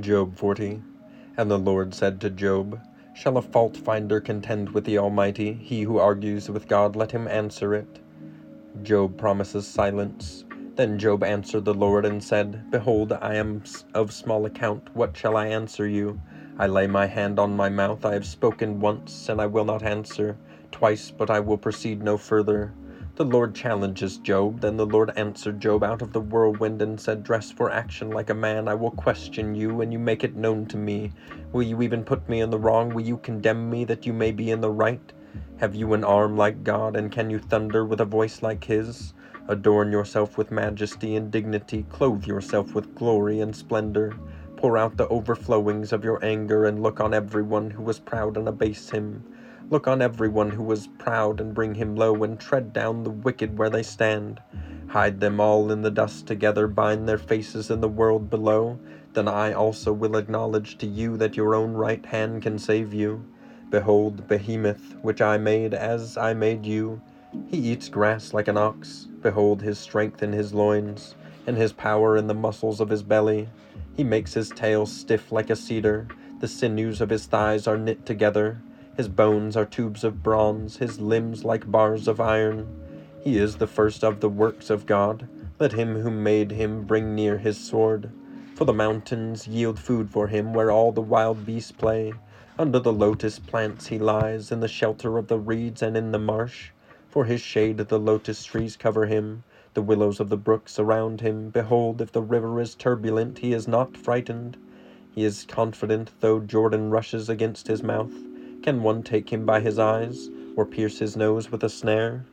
Job 40. And the Lord said to Job, Shall a fault finder contend with the Almighty? He who argues with God, let him answer it. Job promises silence. Then Job answered the Lord and said, Behold, I am of small account. What shall I answer you? I lay my hand on my mouth. I have spoken once, and I will not answer. Twice, but I will proceed no further. The Lord challenges Job. Then the Lord answered Job out of the whirlwind and said, Dress for action like a man. I will question you, and you make it known to me. Will you even put me in the wrong? Will you condemn me that you may be in the right? Have you an arm like God, and can you thunder with a voice like his? Adorn yourself with majesty and dignity, clothe yourself with glory and splendor. Pour out the overflowings of your anger, and look on everyone who was proud and abase him. Look on everyone who was proud and bring him low, and tread down the wicked where they stand. Hide them all in the dust together, bind their faces in the world below. Then I also will acknowledge to you that your own right hand can save you. Behold, Behemoth, which I made as I made you. He eats grass like an ox. Behold his strength in his loins, and his power in the muscles of his belly. He makes his tail stiff like a cedar. The sinews of his thighs are knit together. His bones are tubes of bronze, his limbs like bars of iron. He is the first of the works of God. Let him who made him bring near his sword. For the mountains yield food for him, where all the wild beasts play. Under the lotus plants he lies, in the shelter of the reeds and in the marsh. For his shade the lotus trees cover him, the willows of the brook surround him. Behold, if the river is turbulent, he is not frightened. He is confident, though Jordan rushes against his mouth. Can one take him by his eyes, or pierce his nose with a snare?